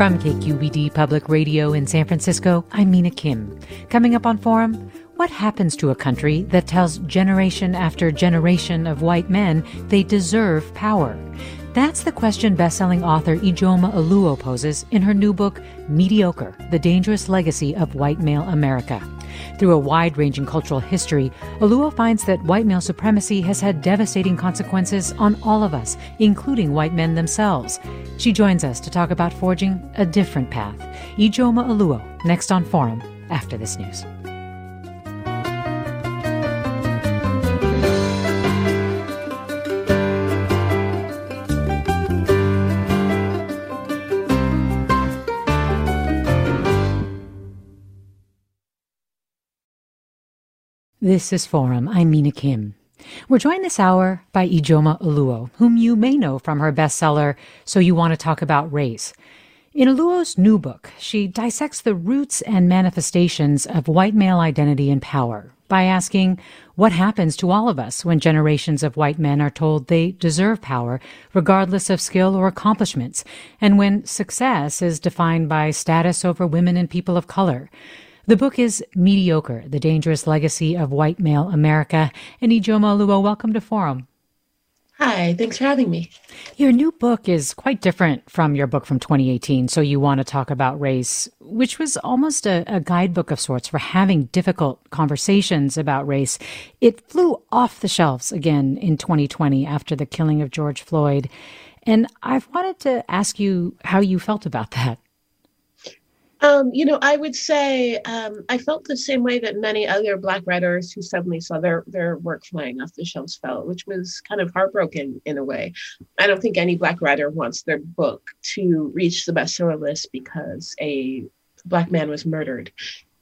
From KQED Public Radio in San Francisco, I'm Mina Kim. Coming up on Forum, what happens to a country that tells generation after generation of white men they deserve power? That's the question bestselling author Ijeoma Oluo poses in her new book, Mediocre The Dangerous Legacy of White Male America. Through a wide ranging cultural history, Oluo finds that white male supremacy has had devastating consequences on all of us, including white men themselves. She joins us to talk about forging a different path. Ijeoma Oluo, next on Forum, after this news. This is Forum. I'm Mina Kim. We're joined this hour by Ijeoma Oluo, whom you may know from her bestseller, So You Want to Talk About Race. In Oluo's new book, she dissects the roots and manifestations of white male identity and power by asking what happens to all of us when generations of white men are told they deserve power, regardless of skill or accomplishments, and when success is defined by status over women and people of color. The book is Mediocre, The Dangerous Legacy of White Male America. And Ijeoma Oluo, welcome to Forum. Hi, thanks for having me. Your new book is quite different from your book from 2018, So You Want to Talk About Race, which was almost a, a, guidebook of sorts for having difficult conversations about race. It flew off the shelves again in 2020 after the killing of George Floyd. And I've wanted to ask you how you felt about that. Um, you know, I would say um, I felt the same way that many other Black writers who suddenly saw their their work flying off the shelves felt, which was kind of heartbroken in a way. I don't think any Black writer wants their book to reach the bestseller list because a Black man was murdered.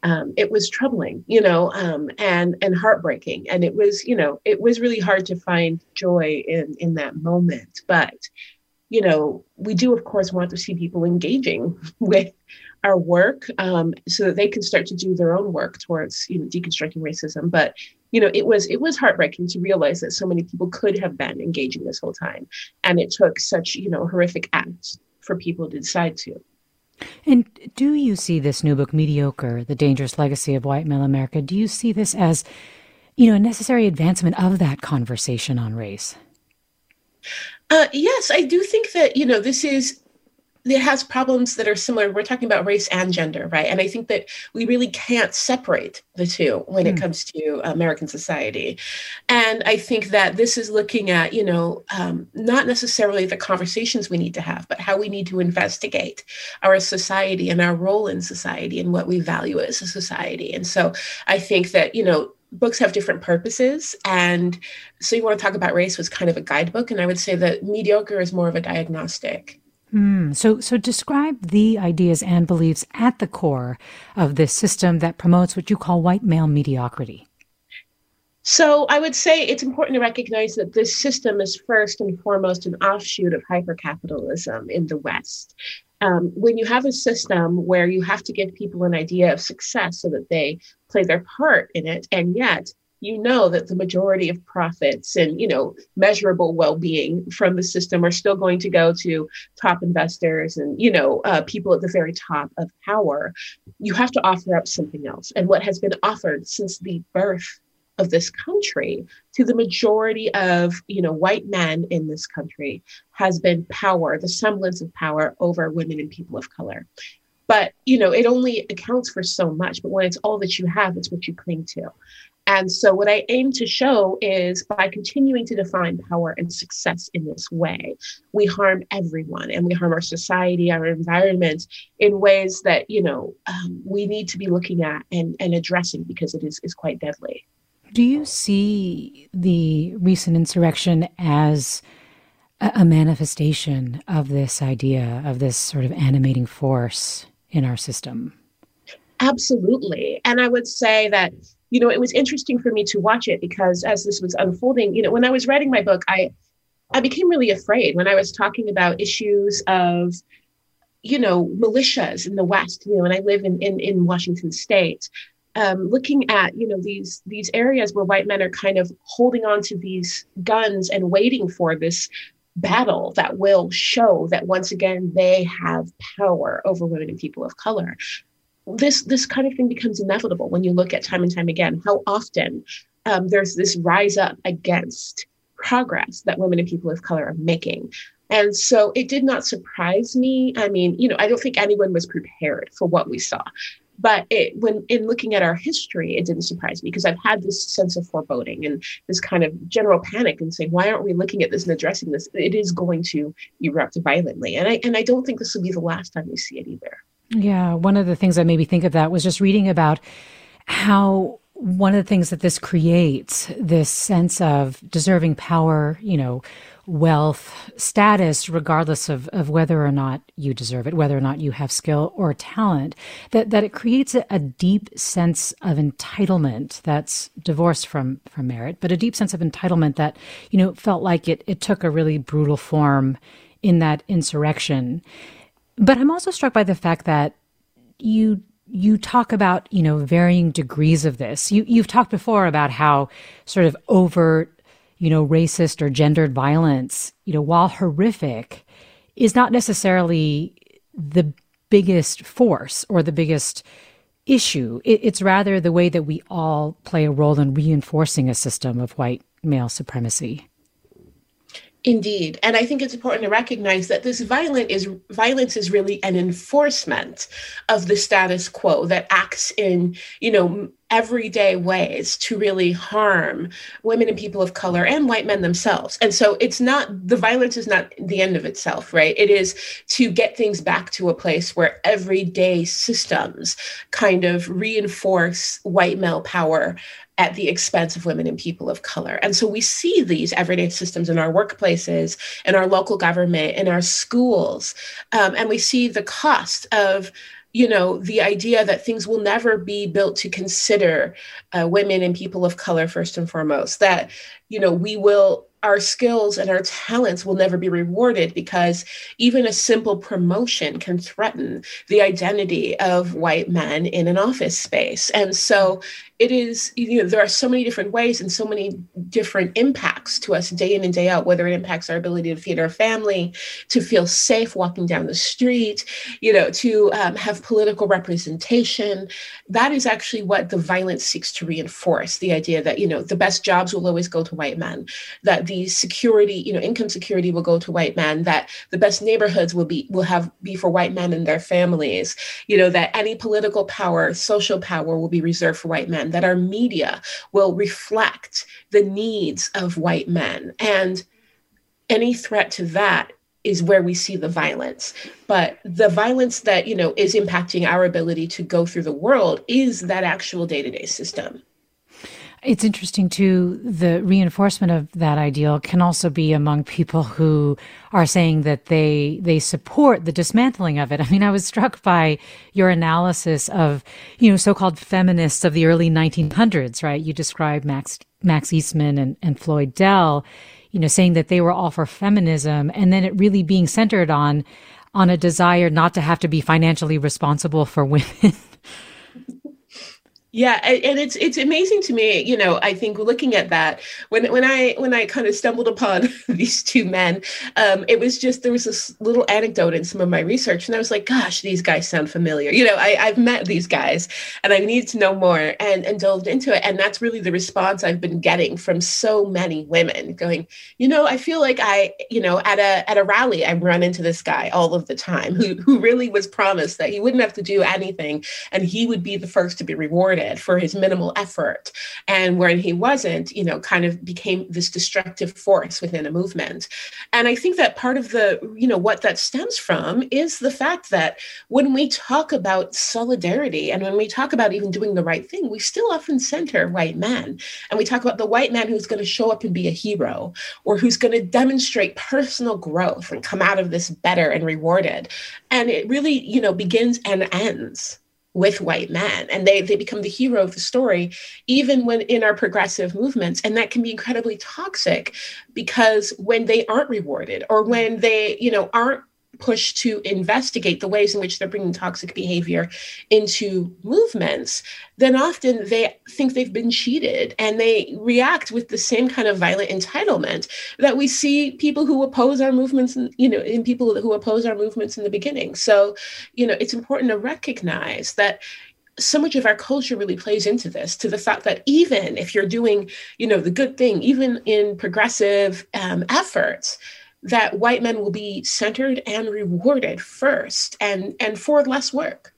Um, it was troubling, you know, um, and and heartbreaking, and it was, you know, it was really hard to find joy in in that moment. But you know, we do of course want to see people engaging with our work um, so that they can start to do their own work towards you know deconstructing racism. But you know it was it was heartbreaking to realize that so many people could have been engaging this whole time. And it took such you know horrific acts for people to decide to. And do you see this new book mediocre the dangerous legacy of white male america? Do you see this as you know a necessary advancement of that conversation on race? Uh, yes, I do think that you know this is it has problems that are similar. We're talking about race and gender, right? And I think that we really can't separate the two when mm. it hmm. comes to American society. And I think that this is looking at, you know, um, not necessarily the conversations we need to have, but how we need to investigate our society and our role in society and what we value as a society. And so I think that, you know, books have different purposes and so you want to talk about race was kind of a guidebook and i would say that mediocre is more of a diagnostic Mm, so, so describe the ideas and beliefs at the core of this system that promotes what you call white male mediocrity. So, I would say it's important to recognize that this system is first and foremost an offshoot of hypercapitalism in the West. Um, when you have a system where you have to give people an idea of success so that they play their part in it, and yet you know that the majority of profits and you know measurable well-being from the system are still going to go to top investors and you know uh, people at the very top of power. You have to offer up something else. And what has been offered since the birth of this country to the majority of you know white men in this country has been power the semblance of power over women and people of color. But you know it only accounts for so much but when it's all that you have it's what you cling to and so, what I aim to show is by continuing to define power and success in this way, we harm everyone and we harm our society, our environment in ways that, you know, um, we need to be looking at and, and addressing because it is, is quite deadly. Do you see the recent insurrection as a, a manifestation of this idea, of this sort of animating force in our system? Absolutely. And I would say that you know, it was interesting for me to watch it because as this was unfolding, you know, when I was writing my book, I I became really afraid when I was talking about issues of, you know, militias in the West, you know, and I live in in, in Washington State. Um, looking at you know these these areas where white men are kind of holding on to these guns and waiting for this battle that will show that once again they have power over women and people of color this this kind of thing becomes inevitable when you look at time and time again how often um, there's this rise up against progress that women and people of color are making. And so it did not surprise me. I mean you know i don't think anyone was prepared for what we saw. But it, when in looking at our history it didn't surprise me because i've had this sense of foreboding and this kind of general panic and saying why aren't we looking at this and addressing this? It is going to erupt violently. And i and i don't think this will be the last time we see it either yeah, one of the things that made me think of that was just reading about how one of the things that this creates this sense of deserving power, you know, wealth, status, regardless of, of whether or not you deserve it, whether or not you have skill or talent, that, that it creates a, a deep sense of entitlement that's divorced from, from merit, but a deep sense of entitlement that, you know, felt like it, it took a really brutal form in that insurrection. But I'm also struck by the fact that you you talk about you know varying degrees of this. You you've talked before about how sort of overt you know racist or gendered violence you know while horrific is not necessarily the biggest force or the biggest issue. It, it's rather the way that we all play a role in reinforcing a system of white male supremacy. Indeed. And I think it's important to recognize that this violent is violence is really an enforcement of the status quo that acts in, you know, everyday ways to really harm women and people of color and white men themselves. And so it's not the violence is not the end of itself, right? It is to get things back to a place where everyday systems kind of reinforce white male power at the expense of women and people of color. And so we see these everyday systems in our workplaces, in our local government, in our schools, um, and we see the cost of you know the idea that things will never be built to consider uh, women and people of color first and foremost that you know we will our skills and our talents will never be rewarded because even a simple promotion can threaten the identity of white men in an office space. And so it is you know there are so many different ways and so many different impacts to us day in and day out whether it impacts our ability to feed our family to feel safe walking down the street you know to um, have political representation. That is actually what the violence seeks to reinforce the idea that you know the best jobs will always go to white men that the security you know income security will go to white men that the best neighborhoods will be will have be for white men and their families you know that any political power social power will be reserved for white men that our media will reflect the needs of white men. And any threat to that is where we see the violence but the violence that you know is impacting our ability to go through the world is that actual day-to-day system it's interesting too. The reinforcement of that ideal can also be among people who are saying that they they support the dismantling of it. I mean, I was struck by your analysis of you know so-called feminists of the early 1900s. Right? You described Max Max Eastman and, and Floyd Dell, you know, saying that they were all for feminism, and then it really being centered on on a desire not to have to be financially responsible for women. Yeah, and it's it's amazing to me, you know, I think looking at that when when I when I kind of stumbled upon these two men, um, it was just there was this little anecdote in some of my research, and I was like, gosh, these guys sound familiar. You know, I, I've met these guys and I needed to know more and and delved into it. And that's really the response I've been getting from so many women going, you know, I feel like I, you know, at a at a rally, I run into this guy all of the time who who really was promised that he wouldn't have to do anything and he would be the first to be rewarded rewarded for his minimal effort. And when he wasn't, you know, kind of became this destructive force within a movement. And I think that part of the, you know, what that stems from is the fact that when we talk about solidarity and when we talk about even doing the right thing, we still often center white men. And we talk about the white man who's going to show up and be a hero or who's going to demonstrate personal growth and come out of this better and rewarded. And it really, you know, begins and ends with white men and they they become the hero of the story even when in our progressive movements and that can be incredibly toxic because when they aren't rewarded or when they you know aren't push to investigate the ways in which they're bringing toxic behavior into movements, then often they think they've been cheated and they react with the same kind of violent entitlement that we see people who oppose our movements, and, you know, in people who oppose our movements in the beginning. So, you know, it's important to recognize that so much of our culture really plays into this to the fact that even if you're doing you know the good thing even in progressive um, efforts that white men will be centered and rewarded first and and for less work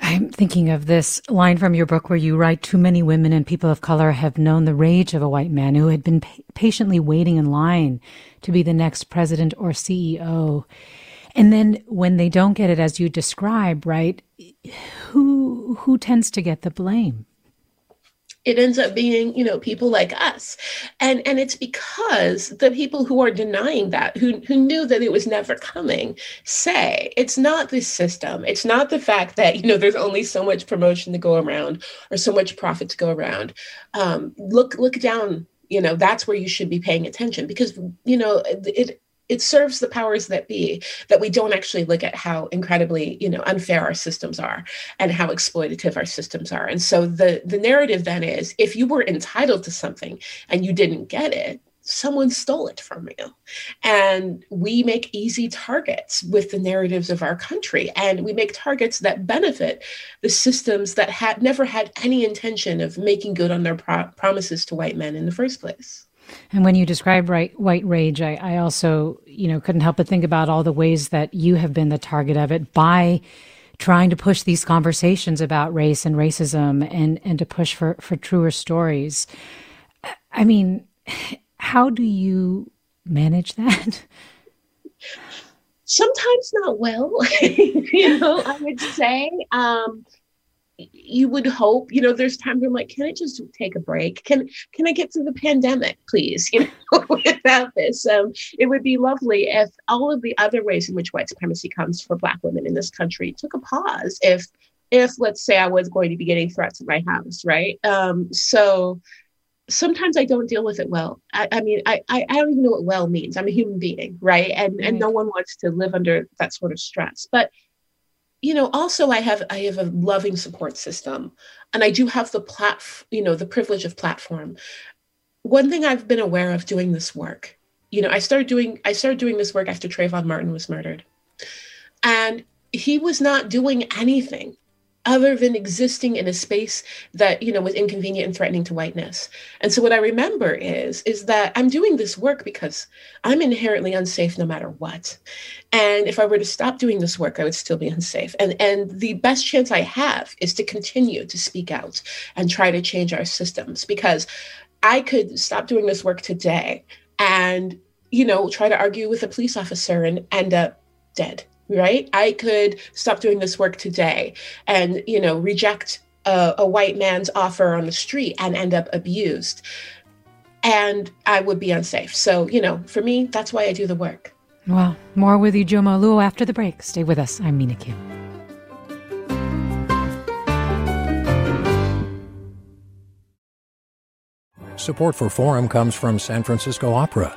I'm thinking of this line from your book where you write Too many women and people of color have known the rage of a white man who had been pa- patiently waiting in line to be the next president or CEO. And then when they don't get it as you describe, right? Who who tends to get the blame? It ends up being you know people like us. And and it's because the people who are denying that who who knew that it was never coming say it's not the system. It's not the fact that you know there's only so much promotion to go around or so much profit to go around. Um, look look down you know that's where you should be paying attention because you know it it serves the powers that be that we don't actually look at how incredibly you know unfair our systems are and how exploitative our systems are. And so the the narrative then is if you were entitled to something and you didn't get it someone stole it from you. And we make easy targets with the narratives of our country and we make targets that benefit the systems that had never had any intention of making good on their pro- promises to white men in the first place and when you describe right, white rage, I, I also, you know, couldn't help but think about all the ways that you have been the target of it by trying to push these conversations about race and racism and, and to push for, for truer stories. I mean, how do you manage that? Sometimes not well, you know, I would say. Um, you would hope you know there's times i'm like can i just take a break can can i get through the pandemic please you know without this um, it would be lovely if all of the other ways in which white supremacy comes for black women in this country took a pause if if let's say i was going to be getting threats at my house right um, so sometimes I don't deal with it well. I, I mean, I, I, I don't even know what well means. I'm a human being, right? And and no one wants to live under that sort of stress. But you know also i have i have a loving support system and i do have the plat you know the privilege of platform. One thing i've been aware of doing this work you know i started doing i started doing this work after trayvon martin was murdered. And he was not doing anything other than existing in a space that you know was inconvenient and threatening to whiteness. And so what i remember is is that i'm doing this work because i'm inherently unsafe no matter what. And if i were to stop doing this work i would still be unsafe. And and the best chance i have is to continue to speak out and try to change our systems because i could stop doing this work today and you know try to argue with a police officer and end up dead right? I could stop doing this work today and you know reject a, a, white man's offer on the street and end up abused. And i would be unsafe. So you know for me that's why i do the work. Well more with you jomo Oluo after the break. Stay with us. I'm mina kim. Support for forum comes from san francisco opera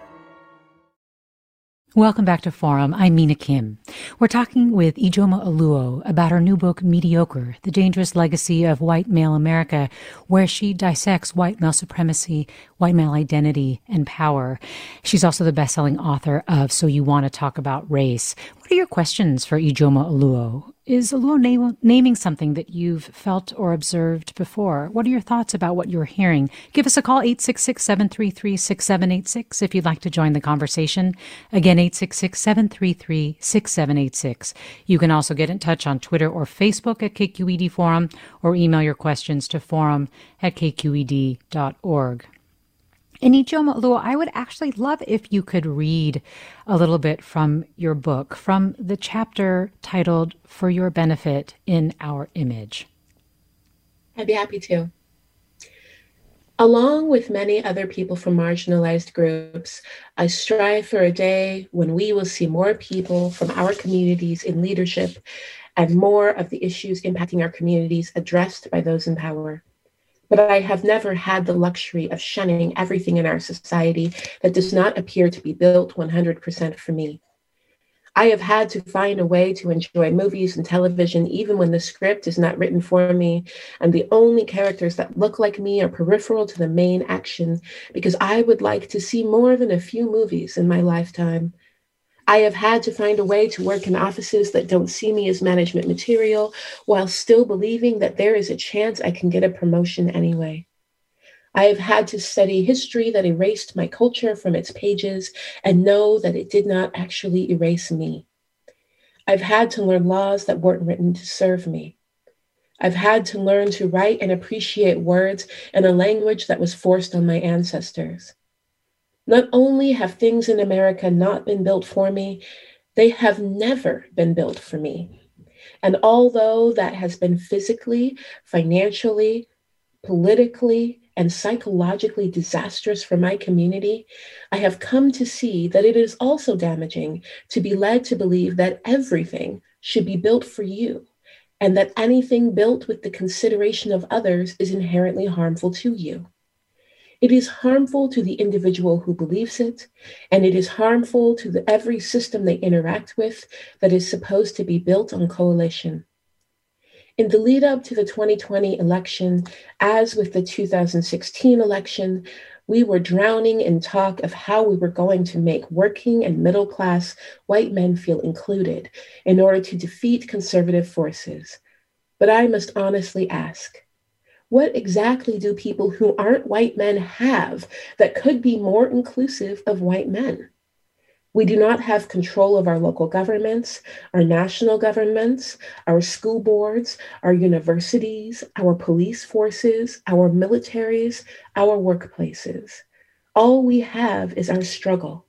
Welcome back to Forum. I'm Mina Kim. We're talking with Ijeoma Oluo about her new book, Mediocre, The Dangerous Legacy of White Male America, where she dissects white male supremacy, white male identity, and power. She's also the best-selling author of So You Want to Talk About Race. What are your questions for Ijeoma Oluo? Is Oluo name, naming something that you've felt or observed before? What are your thoughts about what you're hearing? Give us a call, 866-733-6786 if you'd like to join the conversation. Again, 866-733-6786. You can also get in touch on Twitter or Facebook at KQED Forum or email your questions to forum at kqed.org. And Oluo, I would actually love if you could read a little bit from your book, from the chapter titled For Your Benefit in Our Image. I'd be happy to. Along with many other people from marginalized groups, I strive for a day when we will see more people from our communities in leadership and more of the issues impacting our communities addressed by those in power but I have never had the luxury of shunning everything in our society that does not appear to be built 100% for me. I have had to find a way to enjoy movies and television even when the script is not written for me and the only characters that look like me are peripheral to the main action because I would like to see more than a few movies in my lifetime. I have had to find a way to work in offices that don't see me as management material while still believing that there is a chance I can get a promotion anyway. I have had to study history that erased my culture from its pages and know that it did not actually erase me. I've had to learn laws that weren't written to serve me. I've had to learn to write and appreciate words in a language that was forced on my ancestors. Not only have things in America not been built for me, they have never been built for me. And although that has been physically, financially, politically, and psychologically disastrous for my community, I have come to see that it is also damaging to be led to believe that everything should be built for you and that anything built with the consideration of others is inherently harmful to you. It is harmful to the individual who believes it, and it is harmful to the, every system they interact with that is supposed to be built on coalition. In the lead up to the 2020 election, as with the 2016 election, we were drowning in talk of how we were going to make working and middle class white men feel included in order to defeat conservative forces. But I must honestly ask what exactly do people who aren't white men have that could be more inclusive of white men? We do not have control of our local governments, our national governments, our school boards, our universities, our police forces, our militaries, our workplaces. All we have is our struggle.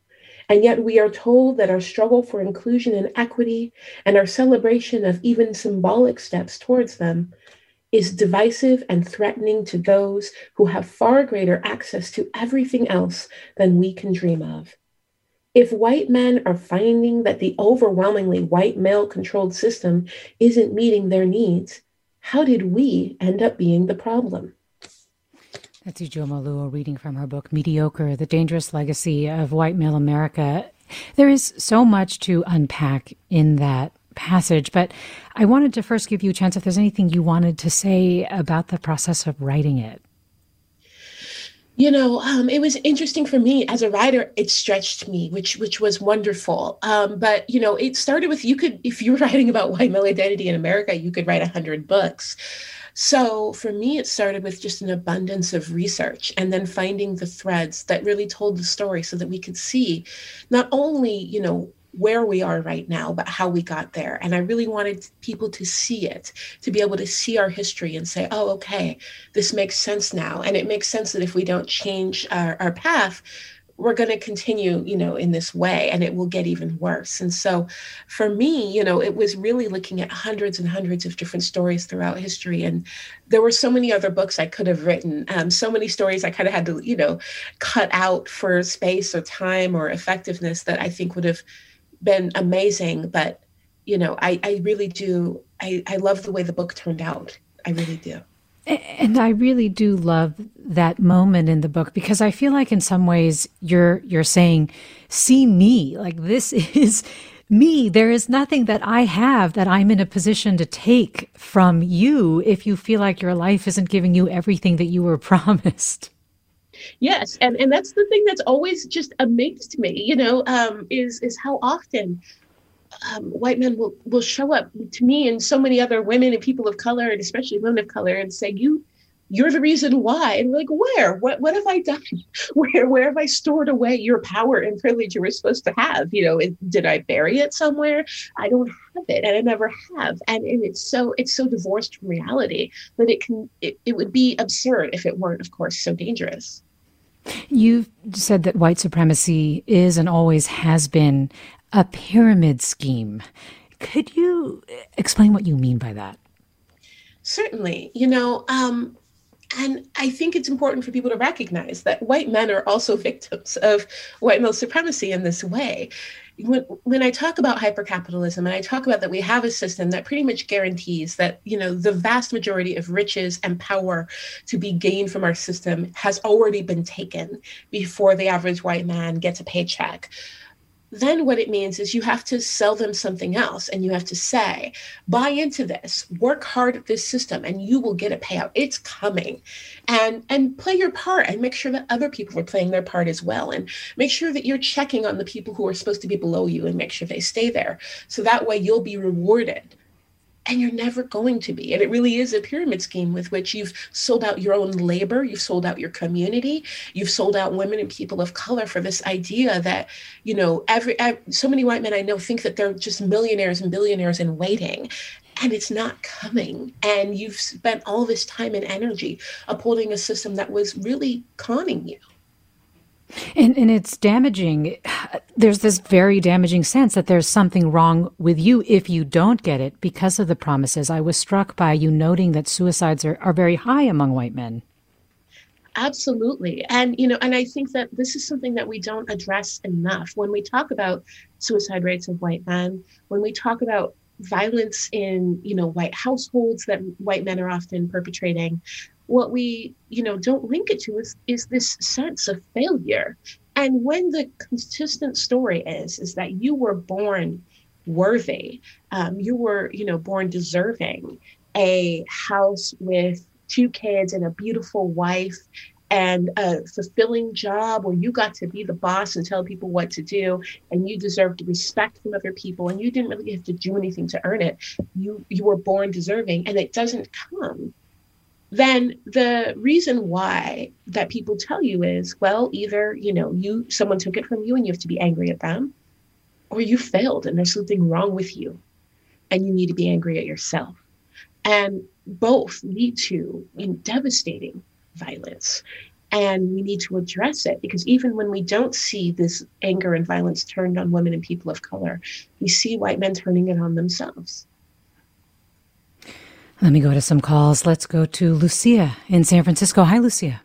And yet we are told that our struggle for inclusion and equity and our celebration of even symbolic steps towards them is divisive and threatening to those who have far greater access to everything else than we can dream of. If white men are finding that the overwhelmingly white male controlled system isn't meeting their needs, how did we end up being the problem? That's Ijeoma Oluo reading from her book, Mediocre The Dangerous Legacy of White Male America. There is so much to unpack in that passage, but I wanted to first give you a chance if there's anything you wanted to say about the process of writing it. You know, um, it was interesting for me as a writer. It stretched me, which which was wonderful. Um, but you know, it started with you could, if you were writing about white male identity in America, you could write a hundred books. So for me, it started with just an abundance of research and then finding the threads that really told the story, so that we could see not only you know where we are right now, but how we got there. And I really wanted people to see it, to be able to see our history and say, oh, okay, this makes sense now. And it makes sense that if we don't change our, our path, we're going to continue, you know, in this way and it will get even worse. And so for me, you know, it was really looking at hundreds and hundreds of different stories throughout history. And there were so many other books I could have written, um, so many stories I kind of had to, you know, cut out for space or time or effectiveness that I think would have been amazing. But, you know, I, I really do, I, I love the way the book turned out. I really do. And I really do love that moment in the book because I feel like in some ways you're you're saying, see me, like this is me. There is nothing that I have that I'm in a position to take from you if you feel like your life isn't giving you everything that you were promised. Yes, and and that's the thing that's always just amazed me, you know, um, is is how often um, white men will will show up to me and so many other women and people of color and especially women of color and say you you're the reason why. And like where? What what have i done? Where where have i stored away your power and privilege you were supposed to have? You know it, did i bury it somewhere? I don't have it and i never have. And, and it's so it's so divorced from reality that it can it, it would be absurd if it weren't of course so dangerous You've said that white supremacy is and always has been a pyramid scheme. Could you explain what you mean by that? Certainly. You know, um, and I think it's important for people to recognize that white men are also victims of white male supremacy in this way. When, when I talk about hypercapitalism and I talk about that we have a system that pretty much guarantees that you know the vast majority of riches and power to be gained from our system has already been taken before the average white man gets a paycheck then what it means is you have to sell them something else and you have to say, buy into this, work hard at this system, and you will get a payout. It's coming. And and play your part and make sure that other people are playing their part as well. And make sure that you're checking on the people who are supposed to be below you and make sure they stay there. So that way you'll be rewarded and you're never going to be. And it really is a pyramid scheme with which you've sold out your own labor, you've sold out your community, you've sold out women and people of color for this idea that, you know, every, so many white men I know think that they're just millionaires and billionaires in waiting. And it's not coming. And you've spent all this time and energy upholding a system that was really conning you. And, and it's damaging. There's this very damaging sense that there's something wrong with you if you don't get it because of the promises. I was struck by you noting that suicides are, are very high among white men. Absolutely. And, you know, and I think that this is something that we don't address enough. When we talk about suicide rates of white men, when we talk about violence in, you know, white households that white men are often perpetrating, what we you know don't link it to is is this sense of failure. And when the consistent story is is that you were born worthy um, you were you know born deserving a house with two kids and a beautiful wife and a fulfilling job where you got to be the boss and tell people what to do and you deserved respect from other people and you didn't really have to do anything to earn it. You you were born deserving and it doesn't come then the reason why that people tell you is well either you know you someone took it from you and you have to be angry at them or you failed and there's something wrong with you and you need to be angry at yourself. And both lead to in devastating violence and we need to address it because even when we don't see this anger and violence turned on women and people of color we see white men turning it on themselves let me go to some calls. Let's go to Lucia in San Francisco. Hi, Lucia.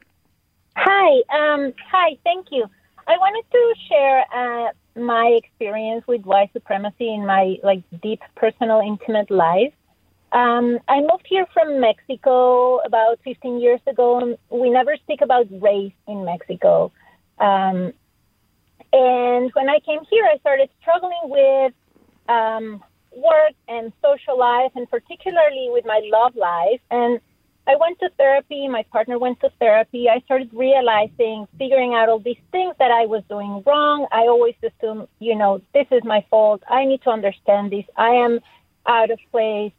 Hi. Um, hi. Thank you. I wanted to share uh, my experience with white supremacy in my like deep personal intimate life. Um, I moved here from Mexico about 15 years ago. We never speak about race in Mexico. Um, and when I came here, I started struggling with um, work and social life, and particularly with my love life. And I went to therapy. My partner went to therapy. I started realizing, figuring out all these things that I was doing wrong. I always assume, you know, this is my fault. I need to understand this. I am out of place.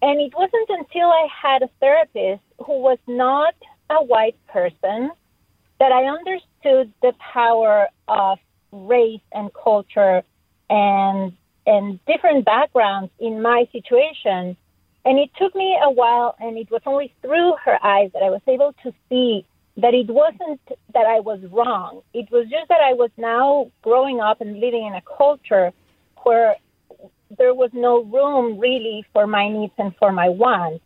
And it wasn't until I had a therapist who was not a white person that I understood the power of race and culture and and different backgrounds in my situation. And it took me a while, and it was only through her eyes that I was able to see that it wasn't that I was wrong. It was just that I was now growing up and living in a culture where there was no room really for my needs and for my wants.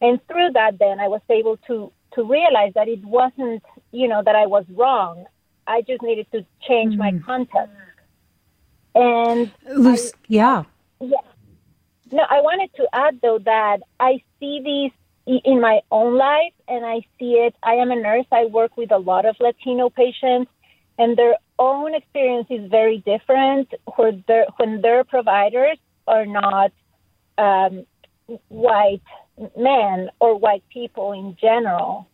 And through that, then I was able to to realize that it wasn't, you know, that I was wrong. I just needed to change mm. my context. And Luce, I, yeah, yeah. No, I wanted to add though that I see these in my own life, and I see it. I am a nurse. I work with a lot of Latino patients, and their own experience is very different. Where their, when their providers are not um, white men or white people in general.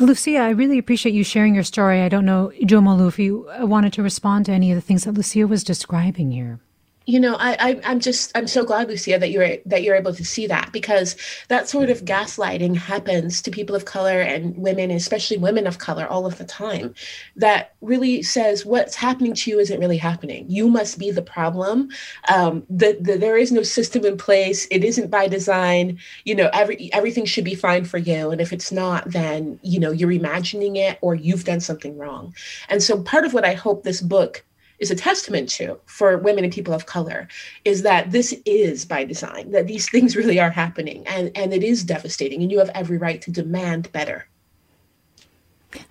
Lucia, I really appreciate you sharing your story. I don't know, Jo Molu, if you uh, wanted to respond to any of the things that Lucia was describing here you know I, I am just i'm so glad lucia that you're that you're able to see that because that sort of gaslighting happens to people of color and women especially women of color all of the time that really says what's happening to you isn't really happening. You must be the problem. Um, the, the, there is no system in place. It isn't by design. You know every everything should be fine for you. And if it's not then you know you're imagining it or you've done something wrong. And so part of what i hope this book is a testament to for women and people of color is that this is by design, that these things really are happening and, and it is devastating, and you have every right to demand better.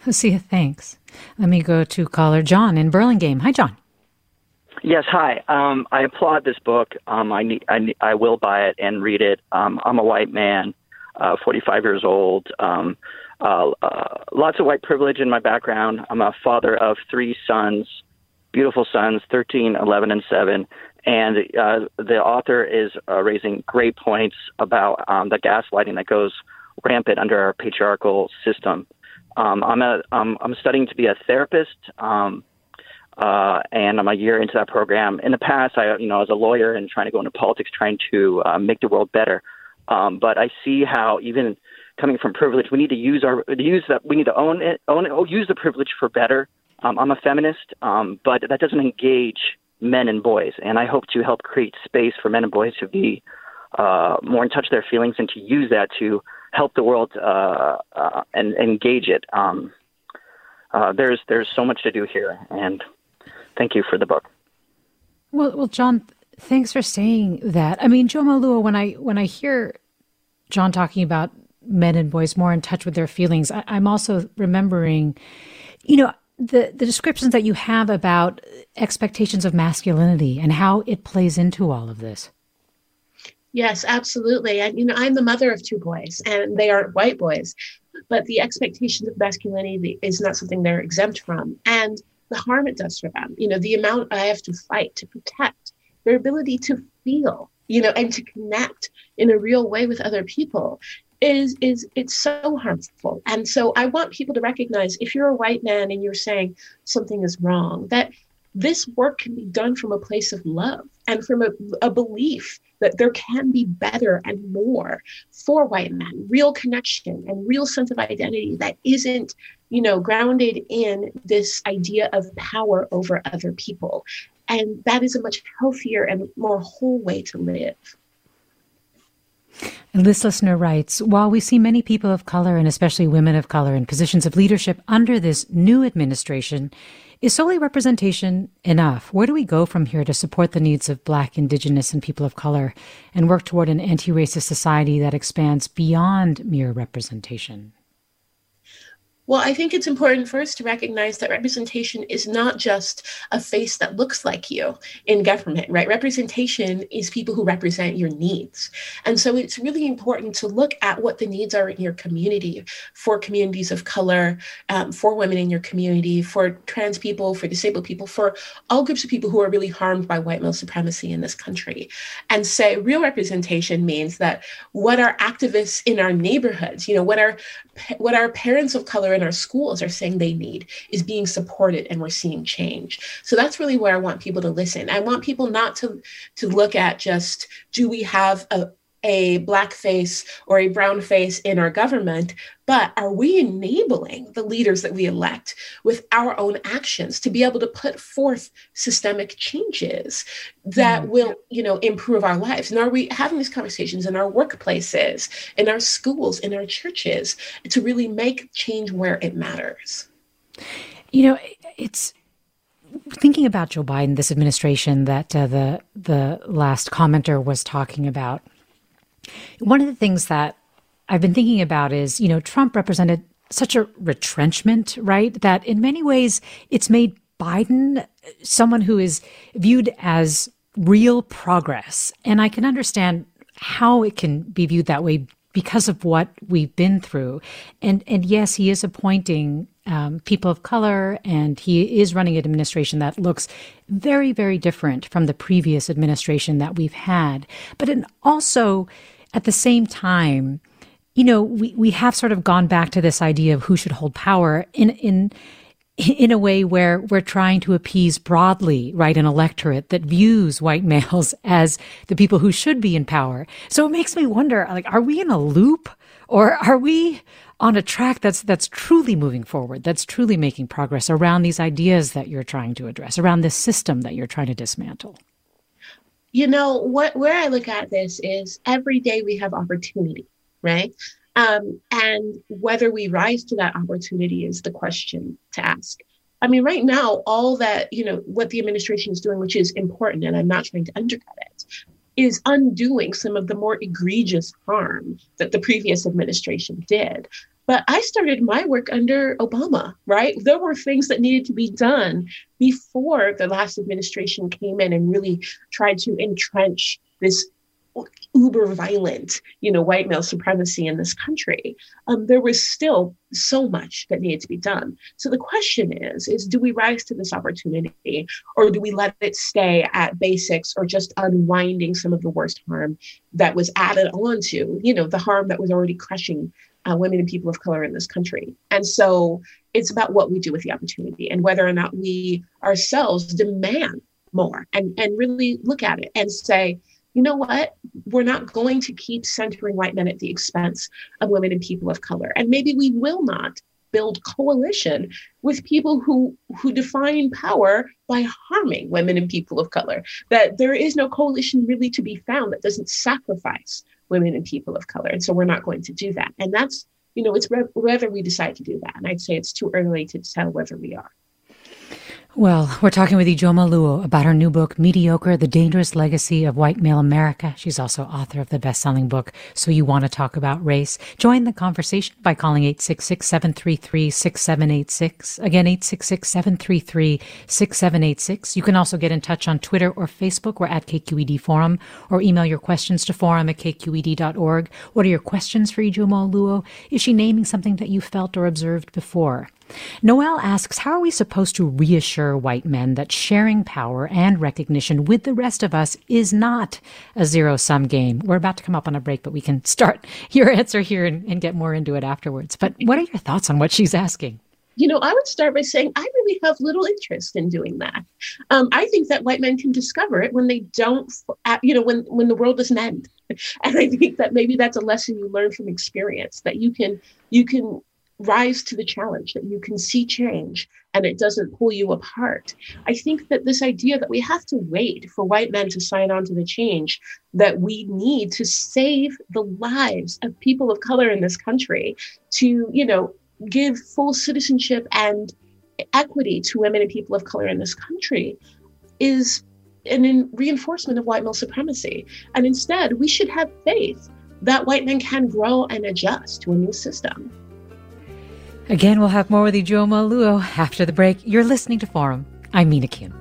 Lucia, thanks. Let me go to caller John in Burlingame. Hi, John. Yes, hi. Um, I applaud this book. Um, I, need, I, need, I will buy it and read it. Um, I'm a white man, uh, 45 years old. Um, uh, uh, lots of white privilege in my background. I'm a father of three sons beautiful sons, 13, 11, and 7. And uh, the author is uh, raising great points about um, the gaslighting that goes rampant under our patriarchal system. Um, I'm a I'm studying to be a therapist, um, uh, and I'm a year into that program. In the past, I you know I was a lawyer and trying to go into politics, trying to uh, make the world better. Um, but I see how even coming from privilege, we need to use our use that we need to own it, own it, use the privilege for better um, I'm a feminist, um, but that doesn't engage men and boys. And I hope to help create space for men and boys to be uh, more in touch with their feelings and to use that to help the world uh, uh, and, engage it. Um, uh, there's there's so much to do here, and thank you for the book. Well, well, John, thanks for saying that. I mean, Jo Molu, when I when I hear John talking about men and boys more in touch with their feelings, I, I'm also remembering, you know, the the descriptions that you have about expectations of masculinity and how it plays into all of this. Yes, absolutely. And you know, I'm the mother of two boys, and they aren't white boys, but the expectations of masculinity is not something they're exempt from, and the harm it does for them. You know, the amount I have to fight to protect their ability to feel, you know, and to connect in a real way with other people is is it's so harmful. And so i want people to recognize if you're a white man and you're saying something is wrong that this work can be done from a place of love and from a, a belief that there can be better and more for white men real connection and real sense of identity that isn't you know grounded in this idea of power over other people. And that is a much healthier and more whole way to live this listener writes While we see many people of color and especially women of color in positions of leadership under this new administration, is solely representation enough? Where do we go from here to support the needs of Black, Indigenous, and people of color and work toward an anti racist society that expands beyond mere representation? Well, I think it's important first to recognize that representation is not just a face that looks like you in government, right? Representation is people who represent your needs. And so it's really important to look at what the needs are in your community for communities of color, um, for women in your community, for trans people, for disabled people, for all groups of people who are really harmed by white male supremacy in this country. And say real representation means that what are activists in our neighborhoods, you know, what are what our parents of color in our schools are saying they need is being supported and we're seeing change. So that's really where i want people to listen. I want people not to to look at just do we have a a black face or a brown face in our government, but are we enabling the leaders that we elect with our own actions to be able to put forth systemic changes that mm. will, you know, improve our lives? And are we having these conversations in our workplaces, in our schools, in our churches to really make change where it matters? You know, it's thinking about Joe Biden, this administration that uh, the the last commenter was talking about. One of the things that I've been thinking about is, you know, Trump represented such a retrenchment, right? That in many ways it's made Biden someone who is viewed as real progress. And I can understand how it can be viewed that way because of what we've been through. And and yes, he is appointing um, people of color, and he is running an administration that looks very, very different from the previous administration that we've had. But and also, at the same time, you know, we, we have sort of gone back to this idea of who should hold power in in in a way where we're trying to appease broadly, right, an electorate that views white males as the people who should be in power. So it makes me wonder, like, are we in a loop or are we on a track that's that's truly moving forward, that's truly making progress around these ideas that you're trying to address, around this system that you're trying to dismantle? You know, what where I look at this is every day we have opportunity, right? Um, and whether we rise to that opportunity is the question to ask. I mean, right now, all that, you know, what the administration is doing, which is important, and I'm not trying to undercut it, is undoing some of the more egregious harm that the previous administration did. But I started my work under Obama, right? There were things that needed to be done before the last administration came in and really tried to entrench this uber violent, you know, white male supremacy in this country. Um, there was still so much that needed to be done. So the question is, is do we rise to this opportunity or do we let it stay at basics or just unwinding some of the worst harm that was added on to, you know, the harm that was already crushing uh, women and people of color in this country. And so it's about what we do with the opportunity and whether or not we ourselves demand more and, and really look at it and say, you know what? We're not going to keep centering white men at the expense of women and people of color. And maybe we will not build coalition with people who who define power by harming women and people of color. That there is no coalition really to be found that doesn't sacrifice women and people of color. And so we're not going to do that. And that's you know it's whether we decide to do that. And i'd say it's too early to tell whether we are well, we're talking with Ijeoma Oluo about her new book, Mediocre, The Dangerous Legacy of White Male America. She's also author of the best-selling book, So You Want to Talk About Race. Join the conversation by calling 866-733-6786. Again, 866-733-6786. You can also get in touch on Twitter or Facebook. We're at KQED Forum or email your questions to forum at kqed.org. What are your questions for Ijeoma Oluo? Is she naming something that you felt or observed before? Noel asks, How are we supposed to reassure white men that sharing power and recognition with the rest of us is not a zero sum game? We're about to come up on a break, but we can start your answer here and, and get more into it afterwards. But what are your thoughts on what she's asking? you know, I would start by saying I really have little interest in doing that. Um, I think that white men can discover it when they don't, you know, when when the world doesn't end. And I think that maybe that's a lesson you learn from experience that you can you can rise to the challenge, that you can see change and it doesn't pull you apart. I think that this idea that we have to wait for white men to sign on to the change that we need to save the lives of people of color in this country, to, you know, give full citizenship and equity to women and people of color in this country is an reinforcement of white male supremacy. And instead, we should have faith that white men can grow and adjust to a new system. Again, we'll have more with Ijeoma Oluo after the break. You're listening to Forum. I'm Mina Kim.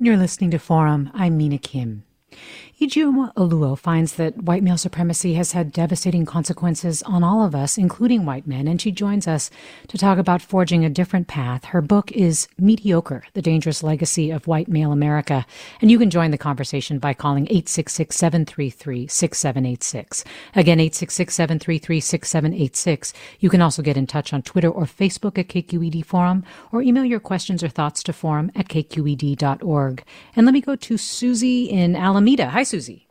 You're listening to Forum. I'm Mina Kim. Ijeoma Oluo finds that white male supremacy has had devastating consequences on all of us, including white men, and she joins us to talk about forging a different path. Her book is Mediocre The Dangerous Legacy of White Male America. And you can join the conversation by calling 866 733 6786. Again, 866 733 6786. You can also get in touch on Twitter or Facebook at KQED Forum or email your questions or thoughts to forum at kqed.org. And let me go to Susie in Alameda. Hi, Susie.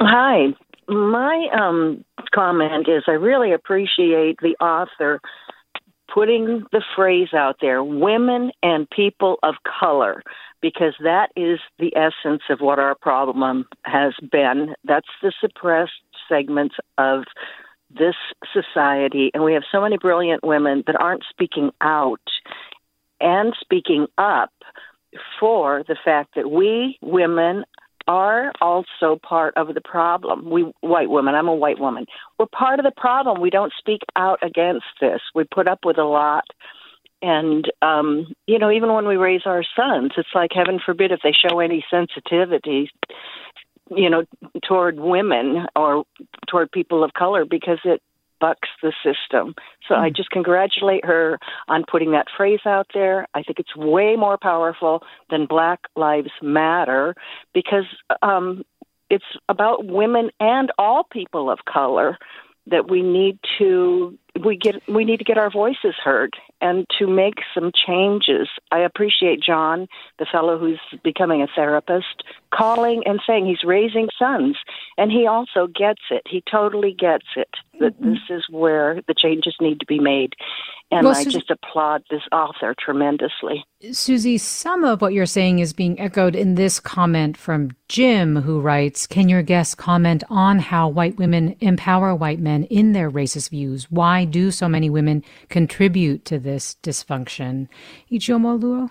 Hi. My um, comment is I really appreciate the author putting the phrase out there women and people of color because that is the essence of what our problem has been. That's the suppressed segments of this society. And we have so many brilliant women that aren't speaking out and speaking up for the fact that we women are also part of the problem. We white women, I'm a white woman. We're part of the problem. We don't speak out against this. We put up with a lot. And um, you know, even when we raise our sons, it's like heaven forbid if they show any sensitivity, you know, toward women or toward people of color because it bucks the system. So. I hmm. just congratulate her on putting that phrase out there. I think it's way more powerful than Black Lives Matter because um, it's about women and all people of color that we need to we get we need to get our voices heard and to make some changes. I appreciate John, the fellow who's becoming a therapist, calling and saying he's raising sons and he also gets it. He totally gets it that mm-hmm. this is where the changes need to be made. And well, I Susie, just applaud this author tremendously. Susie, some of what you're saying is being echoed in this comment from Jim, who writes Can your guest comment on how white women empower white men in their racist views? Why do so many women contribute to this dysfunction? Ijeoma Oluo?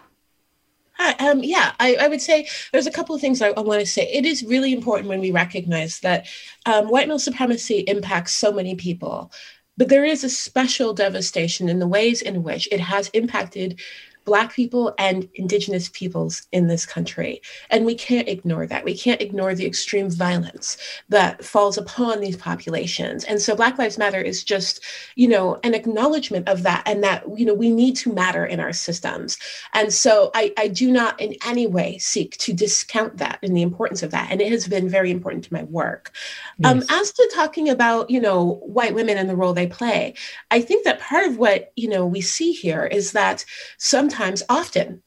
Hi, um, yeah, I, I, would say there's a couple of things I, I want to say. It is really important when we recognize that um, white male supremacy impacts so many people, but there is a special devastation in the ways in which it has impacted Black people and Indigenous peoples in this country. And we can't ignore that. We can't ignore the extreme violence that falls upon these populations. And so Black Lives Matter is just, you know, an acknowledgement of that and that, you know, we need to matter in our systems. And so I, I do not in any way seek to discount that and the importance of that. And it has been very important to my work. Um, yes. Um, as to talking about, you know, white women and the role they play, I think that part of what, you know, we see here is that sometimes sometimes, often,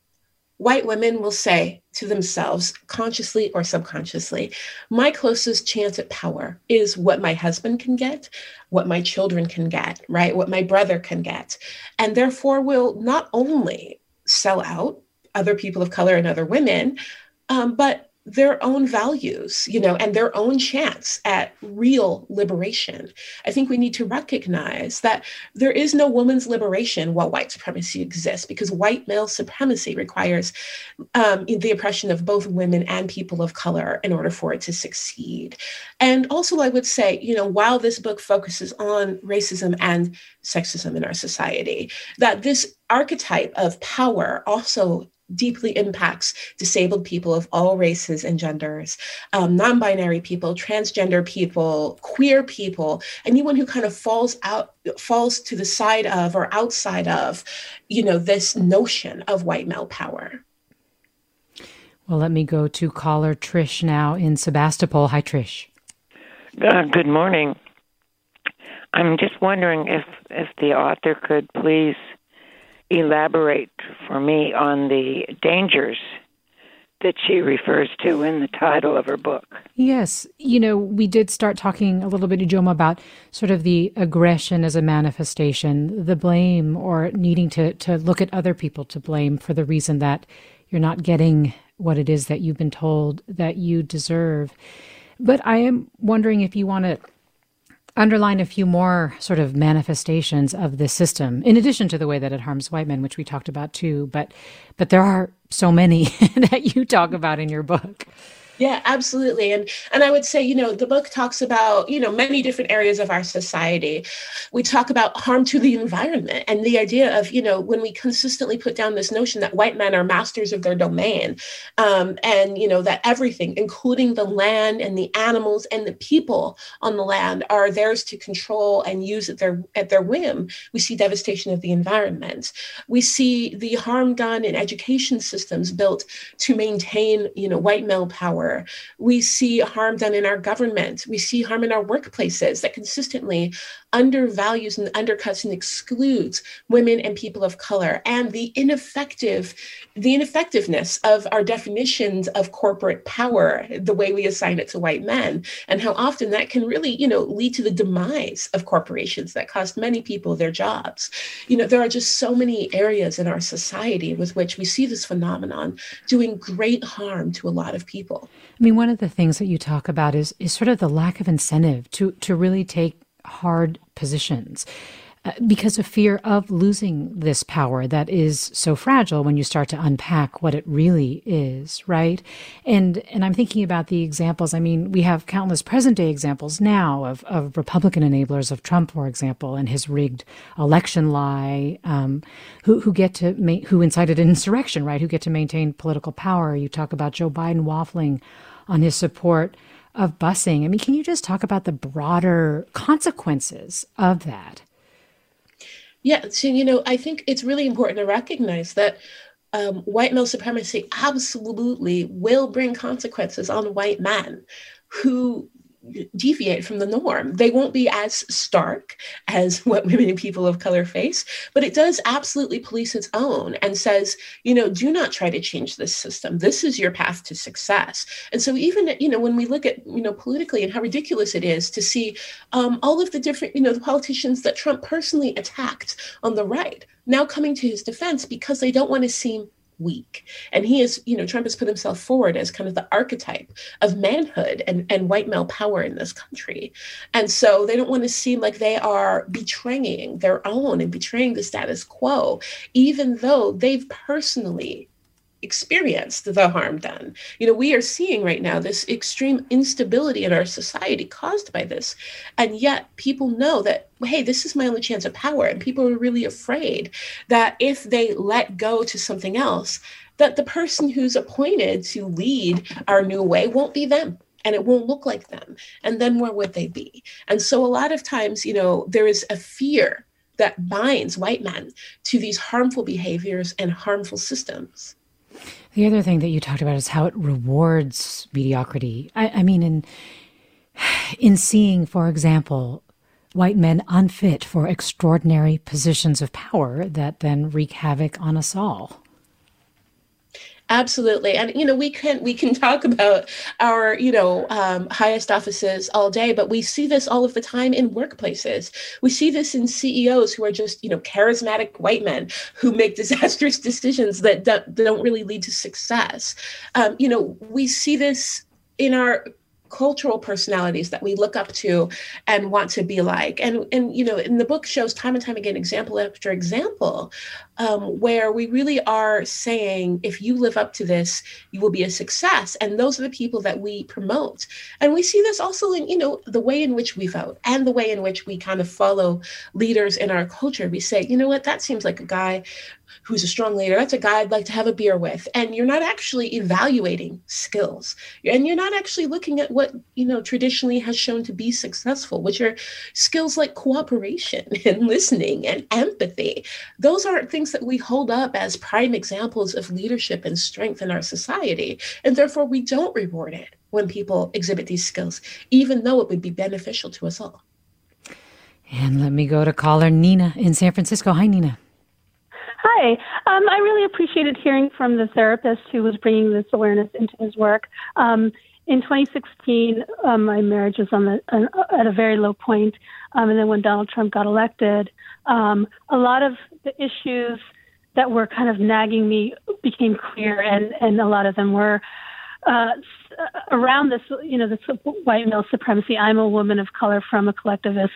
white women will say to themselves, consciously or subconsciously, my closest chance at power is what my husband can get, what my children can get, right? What my brother can get. And therefore will not only sell out other people of color and other women, um, but their own values, you know, and their own chance at real liberation. I think we need to recognize that there is no woman's liberation while white supremacy exists, because white male supremacy requires um, the oppression of both women and people of color in order for it to succeed. And also, I would say, you know, while this book focuses on racism and sexism in our society, that this archetype of power also deeply impacts disabled people of all races and genders, um, non binary people, transgender people, queer people, anyone who kind of falls out, falls to the side of or outside of, you know, this notion of white male power. Well, let me go to caller Trish now in Sebastopol. Hi, Trish. Uh, good morning. I'm just wondering if if the author could please elaborate for me on the dangers that she refers to in the title of her book. Yes. You know, we did start talking a little bit, Ijeoma, about sort of the aggression as a manifestation, the blame, or needing to, to look at other people to blame for the reason that you're not getting what it is that you've been told that you deserve. But I am wondering if you want to underline a few more sort of manifestations of this system, in addition to the way that it harms white men, which we talked about too. But but there are so many that you talk about in your book. Yeah, absolutely. And and I would say, you know, the book talks about, you know, many different areas of our society. We talk about harm to the environment and the idea of, you know, when we consistently put down this notion that white men are masters of their domain, um, and you know that everything, including the land and the animals and the people on the land, are theirs to control and use at their at their whim. We see devastation of the environment. We see the harm done in education systems built to maintain, you know, white male power power. We see harm done in our government. We see harm in our workplaces that consistently undervalues and undercuts and excludes women and people of color and the ineffective the ineffectiveness of our definitions of corporate power the way we assign it to white men and how often that can really you know lead to the demise of corporations that cost many people their jobs you know there are just so many areas in our society with which we see this phenomenon doing great harm to a lot of people i mean one of the things that you talk about is is sort of the lack of incentive to to really take hard positions because of fear of losing this power that is so fragile when you start to unpack what it really is right and and i'm thinking about the examples i mean we have countless present day examples now of, of republican enablers of trump for example and his rigged election lie um, who, who get to ma- who incited an insurrection right who get to maintain political power you talk about joe biden waffling on his support of busing. I mean, can you just talk about the broader consequences of that? Yeah, so you know, I think it's really important to recognize that um, white male supremacy absolutely will bring consequences on white men who deviate from the norm. They won't be as stark as what women and people of color face, but it does absolutely police its own and says, you know, do not try to change this system. This is your path to success. And so even, you know, when we look at, you know, politically and how ridiculous it is to see um, all of the different, you know, the politicians that Trump personally attacked on the right now coming to his defense because they don't want to seem weak. And he is, you know, Trump has put himself forward as kind of the archetype of manhood and, and white male power in this country. And so they don't want to seem like they are betraying their own and betraying the status quo, even though they've personally experienced the harm done. You know, we are seeing right now this extreme instability in our society caused by this. And yet people know that, hey, this is my only chance of power. And people are really afraid that if they let go to something else, that the person who's appointed to lead our new way won't be them and it won't look like them. And then where would they be? And so a lot of times, you know, there is a fear that binds white men to these harmful behaviors and harmful systems. The other thing that you talked about is how it rewards mediocrity. I, I mean, in in seeing, for example, white men unfit for extraordinary positions of power that then wreak havoc on us all. Absolutely, and you know we can we can talk about our you know um, highest offices all day, but we see this all of the time in workplaces. We see this in CEOs who are just you know charismatic white men who make disastrous decisions that don't, don't really lead to success. Um, you know we see this in our cultural personalities that we look up to and want to be like and and you know in the book shows time and time again example after example um, where we really are saying if you live up to this you will be a success and those are the people that we promote and we see this also in you know the way in which we vote and the way in which we kind of follow leaders in our culture we say you know what that seems like a guy who's a strong leader. That's a guy I'd like to have a beer with. And you're not actually evaluating skills. And you're not actually looking at what, you know, traditionally has shown to be successful, which are skills like cooperation and listening and empathy. Those aren't things that we hold up as prime examples of leadership and strength in our society. And therefore, we don't reward it when people exhibit these skills, even though it would be beneficial to us all. And let me go to caller Nina in San Francisco. Hi, Nina. Hi. Um, I really appreciated hearing from the therapist who was bringing this awareness into his work. Um, in 2016, um, my marriage was on the, uh, at a very low point, um, and then when Donald Trump got elected, um, a lot of the issues that were kind of nagging me became clear, and, and a lot of them were uh, around this, you know, this white male supremacy. I'm a woman of color from a collectivist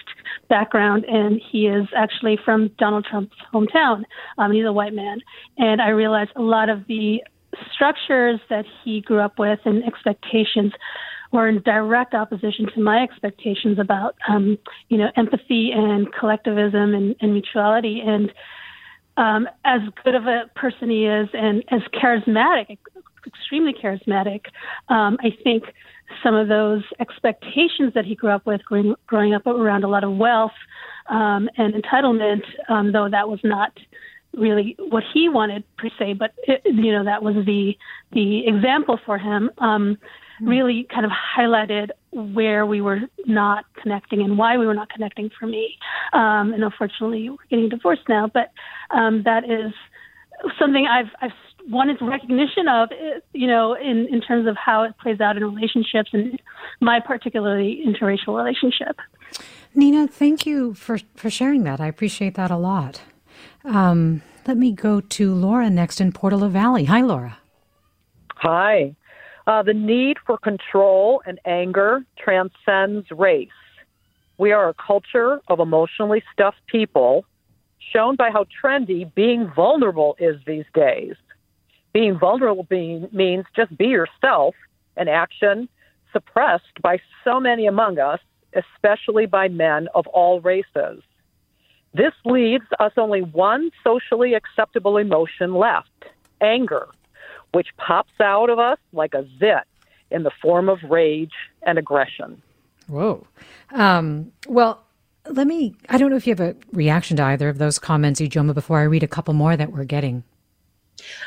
background, and he is actually from Donald Trump's hometown. Um, he's a white man, and I realized a lot of the structures that he grew up with and expectations were in direct opposition to my expectations about, um, you know, empathy and collectivism and, and mutuality. And um, as good of a person he is, and as charismatic, extremely charismatic, um, I think some of those expectations that he grew up with, growing, growing up around a lot of wealth um, and entitlement, um, though that was not really what he wanted per se, but it, you know that was the the example for him. Um, really kind of highlighted where we were not connecting and why we were not connecting for me. Um, and unfortunately, we're getting divorced now, but um, that is something I've I've wanted recognition of, you know, in in terms of how it plays out in relationships and my particularly interracial relationship. Nina, thank you for for sharing that. I appreciate that a lot. Um, let me go to Laura next in Portola Valley. Hi, Laura. Hi. Uh, the need for control and anger transcends race. We are a culture of emotionally stuffed people, shown by how trendy being vulnerable is these days. Being vulnerable being, means just be yourself, an action suppressed by so many among us, especially by men of all races. This leaves us only one socially acceptable emotion left anger, which pops out of us like a zit in the form of rage and aggression. Whoa. Um, well, let me, I don't know if you have a reaction to either of those comments, Ijeoma, before I read a couple more that we're getting.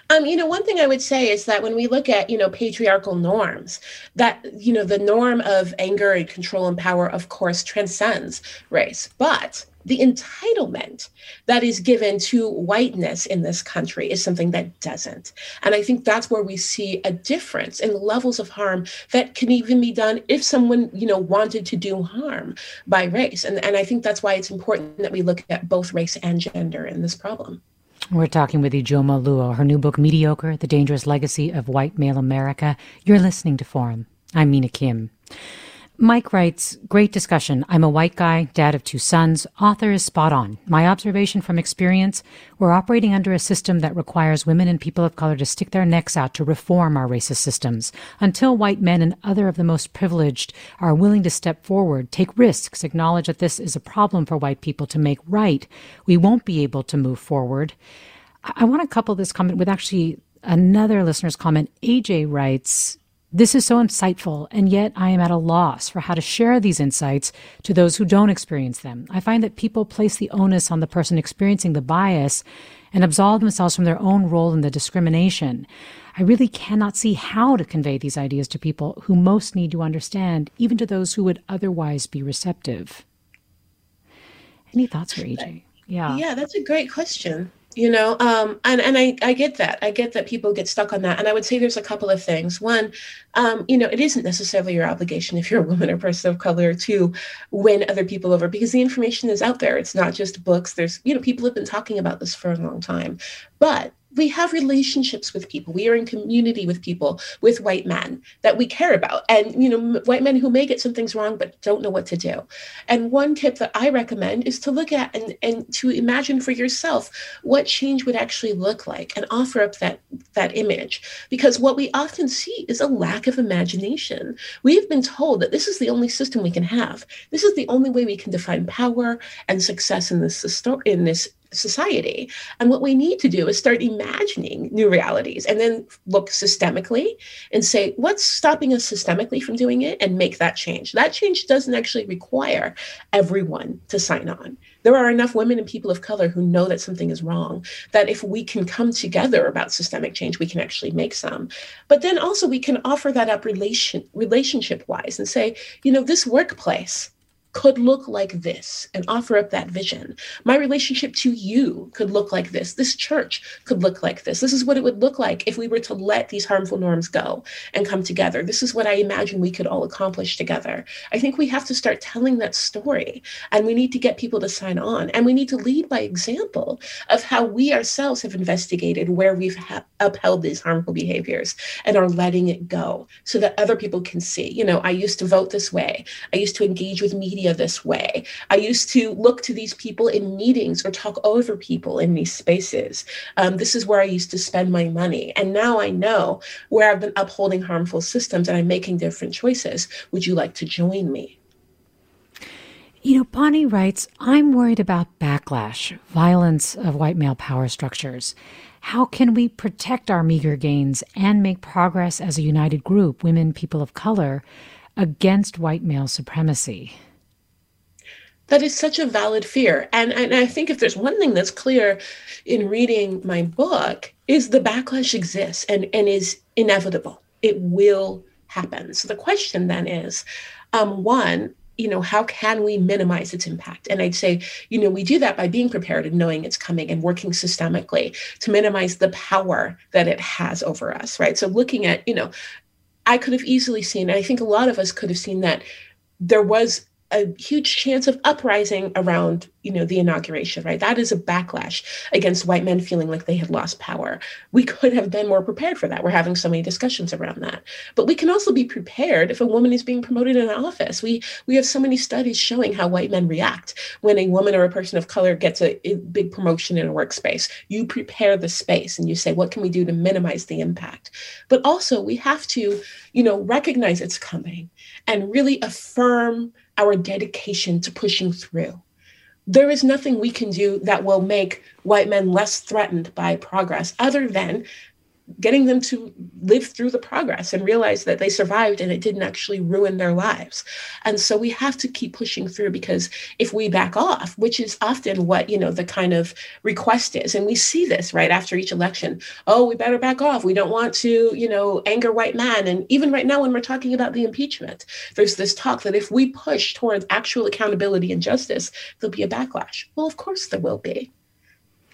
Um, you know, one thing I would say is that when we look at, you know, patriarchal norms, that, you know, the norm of anger and control and power, of course, transcends race. But the entitlement that is given to whiteness in this country is something that doesn't. And I think that's where we see a difference in levels of harm that can even be done if someone, you know, wanted to do harm by race. And, and I think that's why it's important that we look at both race and gender in this problem. We're talking with Ijeoma Oluo, her new book, Mediocre The Dangerous Legacy of White Male America. You're listening to Forum. I'm Mina Kim. Mike writes, Great discussion. I'm a white guy, dad of two sons. Author is spot on. My observation from experience we're operating under a system that requires women and people of color to stick their necks out to reform our racist systems. Until white men and other of the most privileged are willing to step forward, take risks, acknowledge that this is a problem for white people to make right, we won't be able to move forward. I want to couple this comment with actually another listener's comment. AJ writes, this is so insightful, and yet I am at a loss for how to share these insights to those who don't experience them. I find that people place the onus on the person experiencing the bias and absolve themselves from their own role in the discrimination. I really cannot see how to convey these ideas to people who most need to understand, even to those who would otherwise be receptive. Any thoughts for AJ? Yeah. Yeah, that's a great question you know um, and and I, I get that. I get that people get stuck on that. And i would say there's a couple of things. One um, you know it isn't necessarily your obligation if you're a woman or person of color to win other people over because the information is out there. It's not just books. There's you know people have been talking about this for a long time. But we have relationships with people. We are in community with people with white men that we care about. And you know white men who may get some things wrong but don't know what to do. And one tip that i recommend is to look at and, and to imagine for yourself what change would actually look like and offer up that that image. Because what we often see is a lack of imagination. We've been told that this is the only system we can have. This is the only way we can define power and success in this system. in this society. And what we need to do is start imagining new realities and then look systemically and say, what's stopping us systemically from doing it and make that change. That change doesn't actually require everyone to sign on. There are enough women and people of color who know that something is wrong, that if we can come together about systemic change, we can actually make some. But then also we can offer that up relation relationship wise and say, you know, this workplace could look like this and offer up that vision. My relationship to you could look like this. This church could look like this. This is what it would look like if we were to let these harmful norms go and come together. This is what I imagine we could all accomplish together. I think we have to start telling that story and we need to get people to sign on and we need to lead by example of how we ourselves have investigated where we've ha- upheld these harmful behaviors and are letting it go so that other people can see. You know, I used to vote this way. I used to engage with media this way. I used to look to these people in meetings or talk over people in these spaces. Um, this is where I used to spend my money. And now I know where I've been upholding harmful systems and I'm making different choices. Would you like to join me? You know, Bonnie writes, I'm worried about backlash, violence of white male power structures. How can we protect our meager gains and make progress as a united group, women, people of color, against white male supremacy? That is such a valid fear. And, and I think if there's one thing that's clear in reading my book, is the backlash exists and, and is inevitable. It will happen. So the question then is um, one, you know, how can we minimize its impact? And I'd say, you know, we do that by being prepared and knowing it's coming and working systemically to minimize the power that it has over us, right? So looking at, you know, I could have easily seen, and I think a lot of us could have seen that there was a huge chance of uprising around you know the inauguration right? That is a backlash against white men feeling like they had lost power. We could have been more prepared for that. We're having so many discussions around that. But we can also be prepared if a woman is being promoted in an office. We we have so many studies showing how white men react when a woman or a person of color gets a, a big promotion in a workspace. You prepare the space and you say what can we do to minimize the impact? But also we have to you know recognize it's coming and really affirm our dedication to pushing through. There is nothing we can do that will make white men less threatened by progress other than getting them to live through the progress and realize that they survived and it didn't actually ruin their lives. And so we have to keep pushing through because if we back off which is often what you know the kind of request is and we see this right after each election oh we better back off. We don't want to you know anger white men and even right now when we're talking about the impeachment there's this talk that if we push towards actual accountability and justice there'll be a backlash. Well of course there will be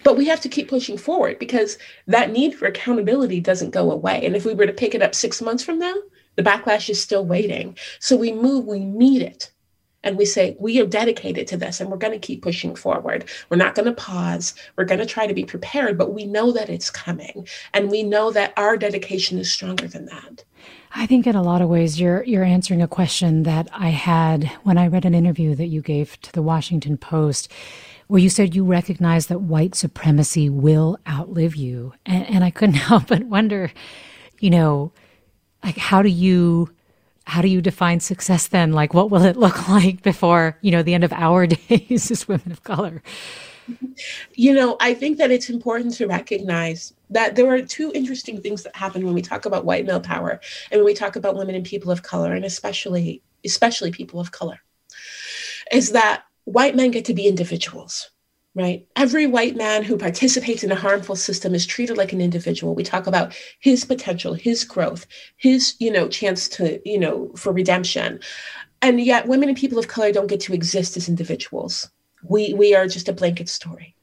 but we have to keep pushing forward because that need for accountability doesn't go away. And if we were to pick it up six months from now, the backlash is still waiting. So we move, we meet it. And we say, we are dedicated to this and we're going to keep pushing forward. We're not going to pause. We're going to try to be prepared, but we know that it's coming. And we know that our dedication is stronger than that. I think in a lot of ways you're you're answering a question that I had when I read an interview that you gave to the Washington Post where you said you recognize that white supremacy will outlive you. And, and I couldn't help but wonder, you know, like how do you how do you define success then? Like what will it look like before, you know, the end of our days as women of color? You know, I think that it's important to recognize that there are two interesting things that happen when we talk about white male power and when we talk about women and people of color and especially especially people of color. Is that white men get to be individuals, right? Every white man who participates in a harmful system is treated like an individual. We talk about his potential, his growth, his, you know, chance to, you know, for redemption. And yet women and people of color don't get to exist as individuals. We we are just a blanket story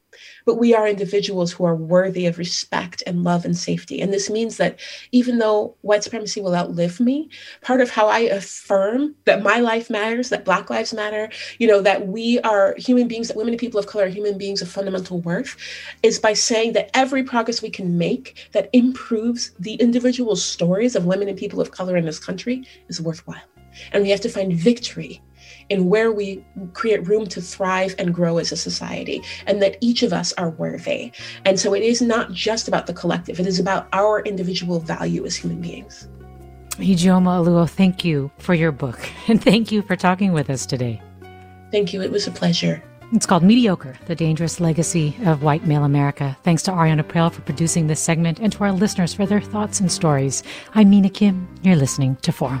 but we are individuals who are worthy of respect and love and safety. And this means that even though white supremacy will outlive me, part of how I affirm that my life matters, that Black lives matter, you know, that we are human beings, that women and people of color are human beings of fundamental worth, is by saying that every progress we can make that improves the individual stories of women and people of color in this country is worthwhile. And we have to find victory in where we create room to thrive and grow as a society, and that each of us are worthy. And so it is not just about the collective, it is about our individual value as human beings. Ijeoma Oluo, thank you for your book, and thank you for talking with us today. Thank you. It was a pleasure. It's called Mediocre The Dangerous Legacy of White Male America. Thanks to Ariana Prel for producing this segment and to our listeners for their thoughts and stories. I'm Mina Kim. You're listening to Forum.